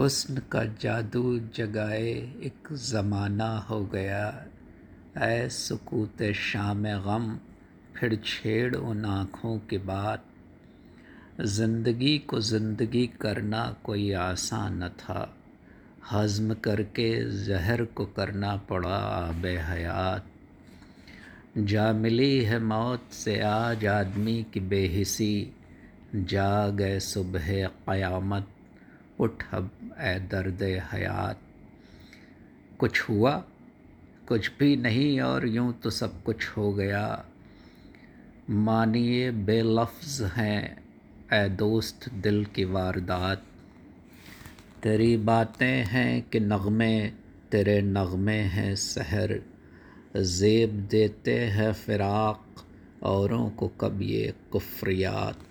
हुस्न का जादू जगाए एक ज़माना हो गया। ऐ सुकूत शाम गम, फिर छेड़ उन आँखों के बाद। ज़िंदगी को ज़िंदगी करना कोई आसान न था। हज़म करके जहर को करना पड़ा आब हयात। जा मिली है मौत से आज आदमी की बेहिसी। जा गए सुबह क़यामत उठ अब ए दर्द हयात। कुछ हुआ, कुछ भी नहीं, और यूँ तो सब कुछ हो गया। मानिए बेलफ्ज़ हैं ए दोस्त दिल की वारदात। तेरी बातें हैं कि नगमे, तेरे नगमे हैं सहर। ज़ेब देते हैं फ़िराक, औरों को कब ये कुफ्रियात।